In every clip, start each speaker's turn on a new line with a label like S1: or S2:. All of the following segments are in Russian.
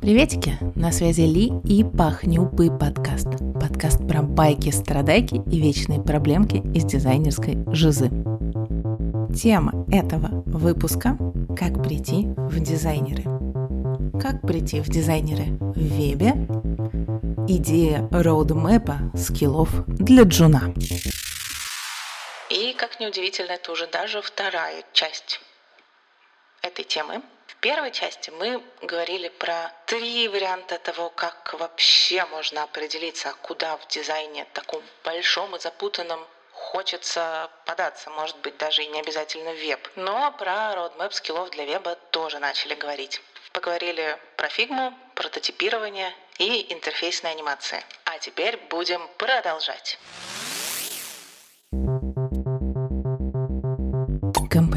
S1: Приветики! На связи Ли и Пахнюпы подкаст. Подкаст про байки, страдайки и вечные проблемки из дизайнерской жизы. Тема этого выпуска – как прийти в дизайнеры. Как прийти в дизайнеры в вебе? Идея роудмэпа скиллов для джуна.
S2: И, как неудивительно, это уже даже вторая часть этой темы – первой части мы говорили про три варианта того, как вообще можно определиться, куда в дизайне таком большом и запутанном хочется податься, может быть, даже и не обязательно в веб. Но про roadmap скиллов для веба тоже начали говорить. Поговорили про фигму, прототипирование и интерфейсные анимации. А теперь будем продолжать.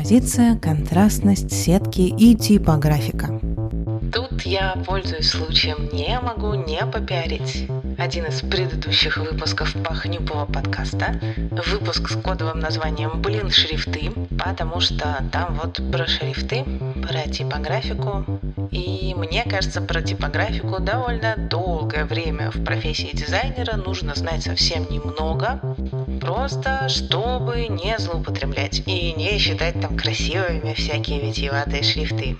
S1: Композиция, контрастность, сетки и типографика.
S2: Тут я пользуюсь случаем, не могу не попиарить. Один из предыдущих выпусков Пахнюпова подкаста. Выпуск с кодовым названием «Блин, шрифты», потому что там вот про шрифты, про типографику. И мне кажется, про типографику довольно долгое время в профессии дизайнера нужно знать совсем немного, просто чтобы не злоупотреблять и не считать там красивыми всякие витиеватые шрифты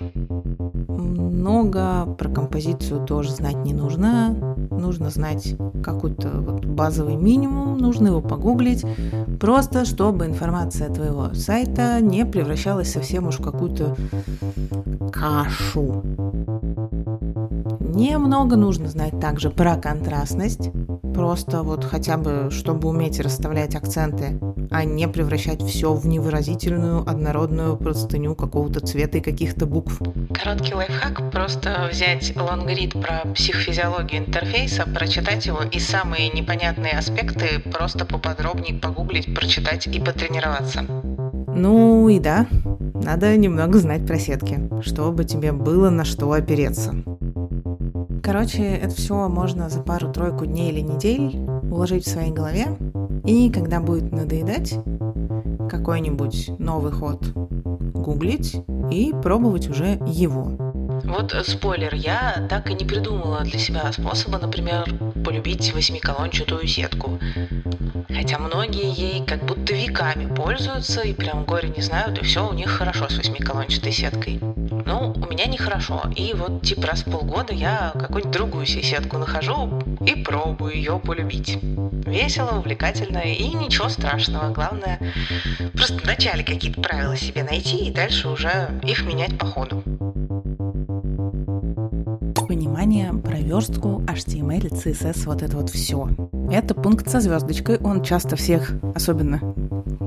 S1: много, про композицию тоже знать не нужно. Нужно знать какой-то вот базовый минимум, нужно его погуглить, просто чтобы информация твоего сайта не превращалась совсем уж в какую-то кашу. Немного нужно знать также про контрастность, просто вот хотя бы, чтобы уметь расставлять акценты, а не превращать все в невыразительную однородную простыню какого-то цвета и каких-то букв.
S2: Короткий лайфхак – просто взять лонгрид про психофизиологию интерфейса, прочитать его и самые непонятные аспекты просто поподробнее погуглить, прочитать и потренироваться.
S1: Ну и да, надо немного знать про сетки, чтобы тебе было на что опереться. Короче, это все можно за пару-тройку дней или недель уложить в своей голове, и когда будет надоедать, какой-нибудь новый ход гуглить и пробовать уже его.
S2: Вот э, спойлер, я так и не придумала для себя способа, например, полюбить восьмиколончатую сетку. Хотя многие ей как будто веками пользуются и прям горе не знают, и все у них хорошо с восьмиколончатой сеткой. Ну, у меня нехорошо. И вот типа раз в полгода я какую-нибудь другую сетку нахожу и пробую ее полюбить. Весело, увлекательно и ничего страшного. Главное, просто вначале какие-то правила себе найти и дальше уже их менять по ходу
S1: верстку, HTML, CSS, вот это вот все. Это пункт со звездочкой, он часто всех, особенно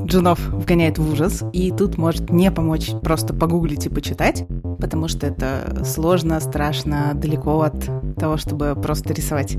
S1: джунов, вгоняет в ужас, и тут может не помочь просто погуглить и почитать, потому что это сложно, страшно, далеко от того, чтобы просто рисовать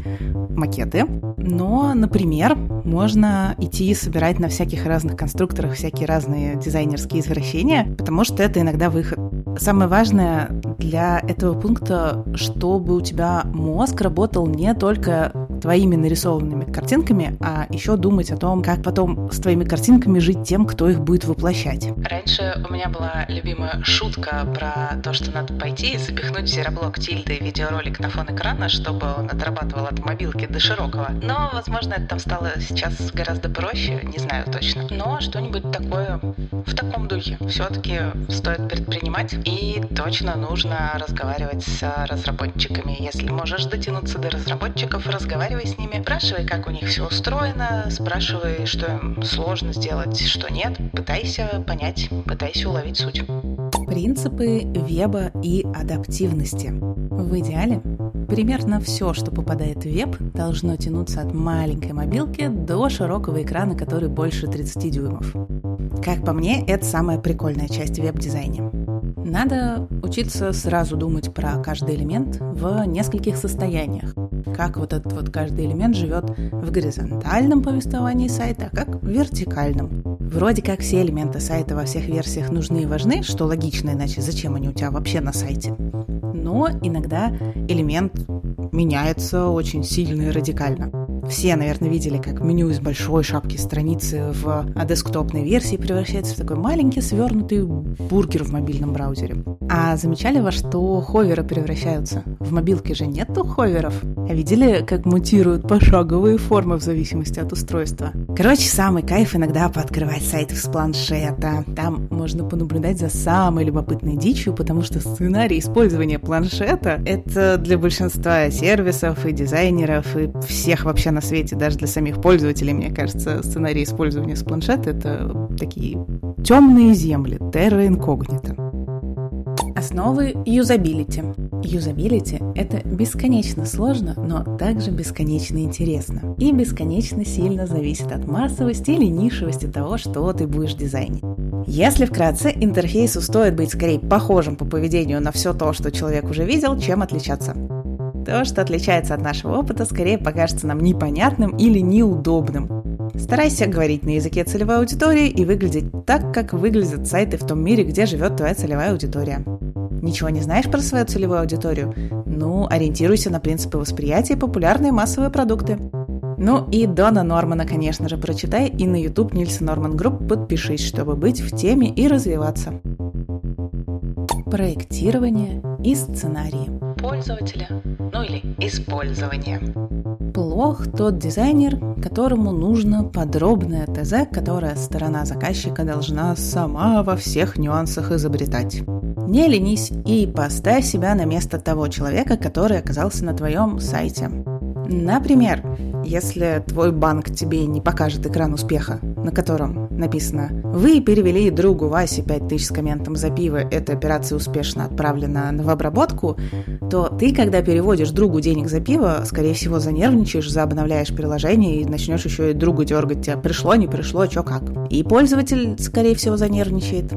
S1: макеты. Но, например, можно идти собирать на всяких разных конструкторах всякие разные дизайнерские извращения, потому что это иногда выход. Самое важное для этого пункта, чтобы у тебя мозг работал не только твоими нарисованными картинками, а еще думать о том, как потом с твоими картинками жить тем, кто их будет воплощать.
S2: Раньше у меня была любимая шутка про то, что надо пойти и запихнуть зероблок тильды видеоролик на фон экрана, чтобы он отрабатывал от мобилки до широкого. Но, возможно, это там стало сейчас гораздо проще, не знаю точно. Но что-нибудь такое в таком духе все-таки стоит предпринимать и точно нужно разговаривать с разработчиками. Если можешь дотянуться до разработчиков, разговаривай с ними, спрашивай, как у них все устроено, спрашивай, что им сложно сделать, что нет. Пытайся понять, пытайся уловить суть.
S1: Принципы веба и адаптивности. В идеале примерно все, что попадает в веб, должно тянуться от маленькой мобилки до широкого экрана, который больше 30 дюймов. Как по мне, это самая прикольная часть веб-дизайна. Надо учиться сразу думать про каждый элемент в нескольких состояниях. Как вот этот вот каждый элемент живет в горизонтальном повествовании сайта, а как в вертикальном. Вроде как все элементы сайта во всех версиях нужны и важны, что логично, иначе зачем они у тебя вообще на сайте. Но иногда элемент меняется очень сильно и радикально. Все, наверное, видели, как меню из большой шапки страницы в десктопной версии превращается в такой маленький свернутый бургер в мобильном браузере. А замечали во что ховеры превращаются? В мобилке же нету ховеров. А видели, как мутируют пошаговые формы в зависимости от устройства? Короче, самый кайф иногда пооткрывать сайт с планшета. Там можно понаблюдать за самой любопытной дичью, потому что сценарий использования планшета — это для большинства сервисов и дизайнеров и всех вообще на свете, даже для самих пользователей, мне кажется, сценарий использования с планшета — это такие темные земли, терра инкогнито. Основы юзабилити. Юзабилити – это бесконечно сложно, но также бесконечно интересно. И бесконечно сильно зависит от массовости или нишевости того, что ты будешь дизайнить. Если вкратце, интерфейсу стоит быть скорее похожим по поведению на все то, что человек уже видел, чем отличаться. То, что отличается от нашего опыта, скорее покажется нам непонятным или неудобным. Старайся говорить на языке целевой аудитории и выглядеть так, как выглядят сайты в том мире, где живет твоя целевая аудитория. Ничего не знаешь про свою целевую аудиторию? Ну, ориентируйся на принципы восприятия и популярные массовые продукты. Ну и Дона Нормана, конечно же, прочитай и на YouTube Nielsen Norman Group подпишись, чтобы быть в теме и развиваться. Проектирование и сценарии.
S2: Пользователя, ну или использование.
S1: Плох тот дизайнер, которому нужно подробное ТЗ, которое сторона заказчика должна сама во всех нюансах изобретать. Не ленись и поставь себя на место того человека, который оказался на твоем сайте. Например, если твой банк тебе не покажет экран успеха, на котором написано «Вы перевели другу Васе 5000 с комментом за пиво, эта операция успешно отправлена в обработку», то ты, когда переводишь другу денег за пиво, скорее всего, занервничаешь, заобновляешь приложение и начнешь еще и другу дергать тебя «Пришло, не пришло, чё как». И пользователь, скорее всего, занервничает.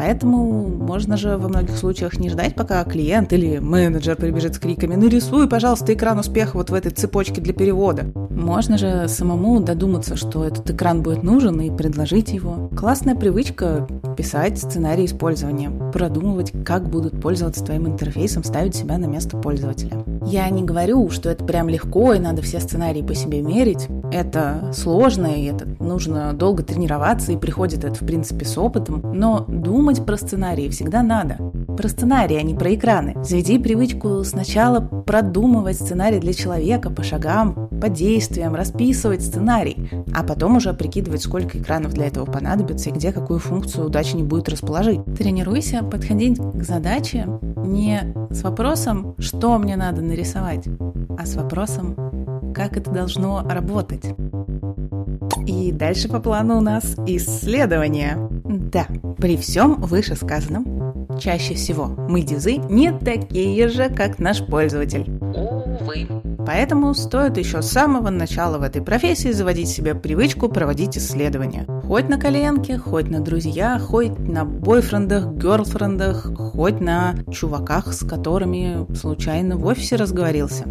S1: Поэтому можно же во многих случаях не ждать, пока клиент или менеджер прибежит с криками «Нарисуй, пожалуйста, экран успеха вот в этой цепочке для перевода». Можно же самому додуматься, что этот экран будет нужен и предложить его. Классная привычка писать сценарий использования, продумывать, как будут пользоваться твоим интерфейсом, ставить себя на место пользователя. Я не говорю, что это прям легко и надо все сценарии по себе мерить. Это сложно, и это нужно долго тренироваться, и приходит это, в принципе, с опытом. Но думать про сценарии всегда надо. Про сценарии, а не про экраны. Заведи привычку сначала продумывать сценарий для человека по шагам, по действиям, расписывать сценарий, а потом уже прикидывать, сколько экранов для этого понадобится и где какую функцию удачнее будет расположить. Тренируйся подходить к задаче не с вопросом, что мне надо нарисовать, а с вопросом, как это должно работать. И дальше по плану у нас исследование. Да, при всем вышесказанном, чаще всего мы дизы не такие же, как наш пользователь.
S2: Увы.
S1: Поэтому стоит еще с самого начала в этой профессии заводить себе привычку проводить исследования. Хоть на коленке, хоть на друзьях, хоть на бойфрендах, герлфрендах, хоть на чуваках, с которыми случайно в офисе разговорился.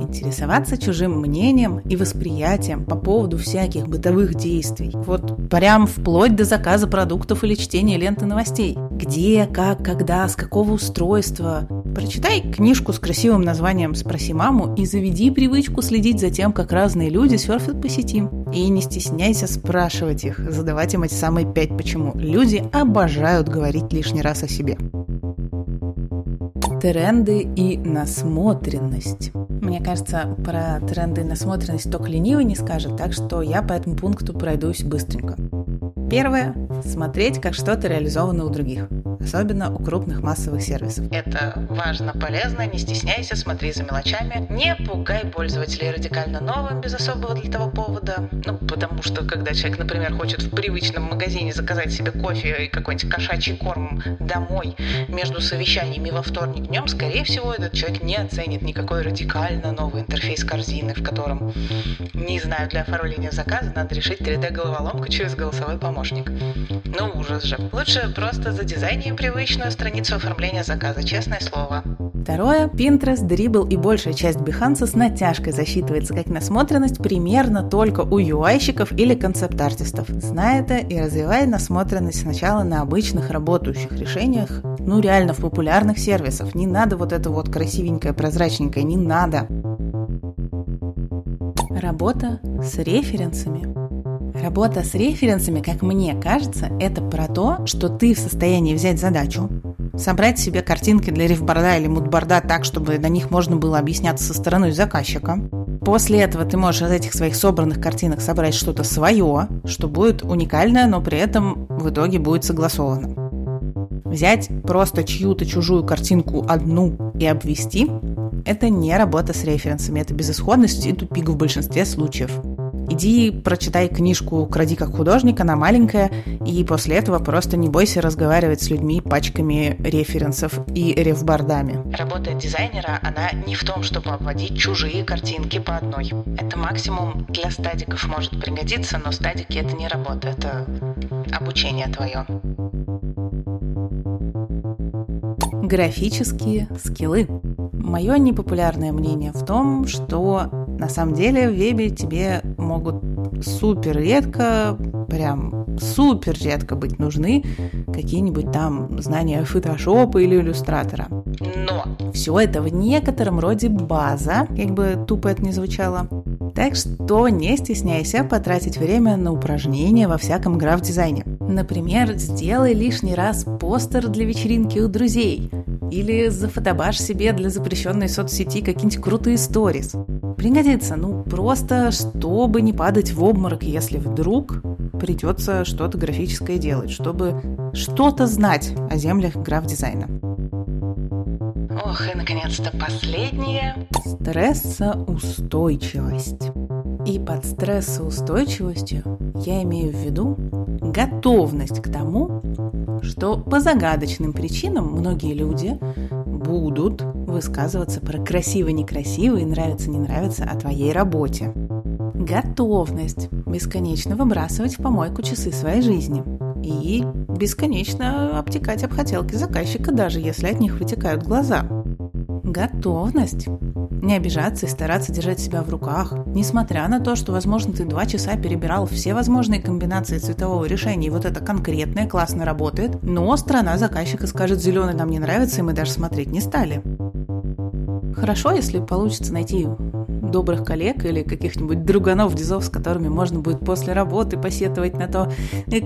S1: Интересоваться чужим мнением и восприятием по поводу всяких бытовых действий. Вот прям вплоть до заказа продуктов или чтения ленты новостей. Где, как, когда, с какого устройства. Прочитай книжку с красивым названием «Спроси маму» и заведи привычку следить за тем, как разные люди серфят по сети. И не стесняйся спрашивать их, задавать им эти самые пять почему. Люди обожают говорить лишний раз о себе тренды и насмотренность. Мне кажется, про тренды и насмотренность только ленивый не скажет, так что я по этому пункту пройдусь быстренько. Первое – смотреть, как что-то реализовано у других, особенно у крупных массовых сервисов.
S2: Это важно, полезно, не стесняйся, смотри за мелочами, не пугай пользователей радикально новым без особого для того повода. Ну, потому что, когда человек, например, хочет в привычном магазине заказать себе кофе и какой-нибудь кошачий корм домой между совещаниями во вторник днем, скорее всего, этот человек не оценит никакой радикально новый интерфейс корзины, в котором, не знаю, для оформления заказа надо решить 3D-головоломку через голосовой помощник. Ну ужас же. Лучше просто задизайни привычную страницу оформления заказа, честное слово.
S1: Второе. Pinterest, Dribble и большая часть Behance с натяжкой засчитывается как насмотренность примерно только у UI-щиков или концепт-артистов. Знай это и развивай насмотренность сначала на обычных работающих решениях, ну реально в популярных сервисах. Не надо вот это вот красивенькое, прозрачненькое, не надо Работа с референсами. Работа с референсами, как мне кажется, это про то, что ты в состоянии взять задачу, собрать себе картинки для рефборда или мудборда так, чтобы на них можно было объясняться со стороны заказчика. После этого ты можешь из этих своих собранных картинок собрать что-то свое, что будет уникальное, но при этом в итоге будет согласовано. Взять просто чью-то чужую картинку одну и обвести – это не работа с референсами, это безысходность и тупик в большинстве случаев. Иди прочитай книжку «Кради как художник», она маленькая, и после этого просто не бойся разговаривать с людьми пачками референсов и рефбордами.
S2: Работа дизайнера, она не в том, чтобы обводить чужие картинки по одной. Это максимум для стадиков может пригодиться, но стадики это не работа, это обучение твое.
S1: Графические скиллы. Мое непопулярное мнение в том, что на самом деле в вебе тебе могут супер редко, прям супер редко быть нужны какие-нибудь там знания фотошопа или иллюстратора.
S2: Но
S1: все это в некотором роде база, как бы тупо это не звучало. Так что не стесняйся потратить время на упражнения во всяком граф-дизайне. Например, сделай лишний раз постер для вечеринки у друзей – или зафотобашь себе для запрещенной соцсети какие-нибудь крутые сторис. Пригодится, ну просто чтобы не падать в обморок, если вдруг придется что-то графическое делать, чтобы что-то знать о землях граф-дизайна.
S2: Ох, и наконец-то последнее.
S1: Стрессоустойчивость. И под стрессоустойчивостью я имею в виду готовность к тому, что по загадочным причинам многие люди будут высказываться про красиво-некрасиво и нравится-не нравится о твоей работе. Готовность бесконечно выбрасывать в помойку часы своей жизни и бесконечно обтекать об хотелки заказчика, даже если от них вытекают глаза. Готовность не обижаться и стараться держать себя в руках, несмотря на то, что, возможно, ты два часа перебирал все возможные комбинации цветового решения, и вот это конкретное классно работает, но страна заказчика скажет, зеленый нам не нравится, и мы даже смотреть не стали. Хорошо, если получится найти добрых коллег или каких-нибудь друганов дизов, с которыми можно будет после работы посетовать на то,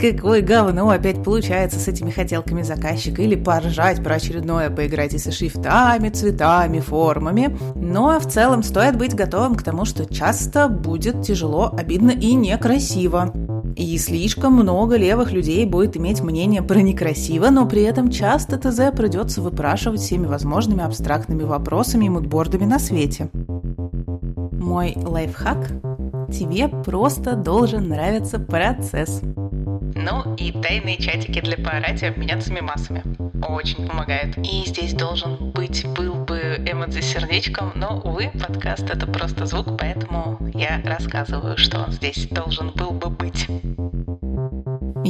S1: какое говно опять получается с этими хотелками заказчика, или поржать про очередное, поиграть и со шрифтами, цветами, формами. Но в целом стоит быть готовым к тому, что часто будет тяжело, обидно и некрасиво. И слишком много левых людей будет иметь мнение про некрасиво, но при этом часто ТЗ придется выпрашивать всеми возможными абстрактными вопросами и мудбордами на свете. Мой лайфхак – тебе просто должен нравиться процесс.
S2: Ну и тайные чатики для поорать и обменяться мемасами. Очень помогает. И здесь должен быть, был бы эмодзи сердечком, но, увы, подкаст — это просто звук, поэтому я рассказываю, что он здесь должен был бы быть.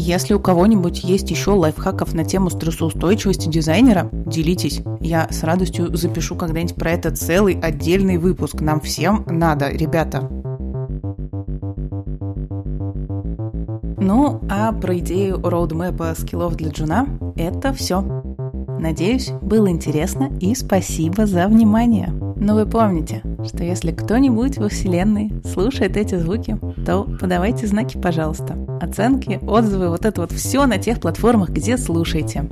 S1: Если у кого-нибудь есть еще лайфхаков на тему стрессоустойчивости дизайнера, делитесь. Я с радостью запишу когда-нибудь про это целый отдельный выпуск. Нам всем надо, ребята. Ну, а про идею роудмэпа скиллов для джуна – это все. Надеюсь, было интересно и спасибо за внимание. Но вы помните, что если кто-нибудь во Вселенной слушает эти звуки, то подавайте знаки, пожалуйста. Оценки, отзывы, вот это вот все на тех платформах, где слушаете.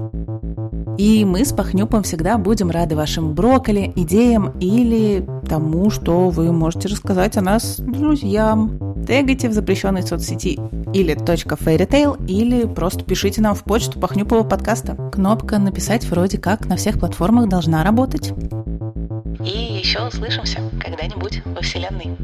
S1: И мы с Пахнюпом всегда будем рады вашим брокколи, идеям или тому, что вы можете рассказать о нас друзьям. Тегайте в запрещенной соцсети или .fairytale, или просто пишите нам в почту Пахнюпова подкаста. Кнопка «Написать» вроде как на всех платформах должна работать.
S2: И еще услышимся когда-нибудь во Вселенной.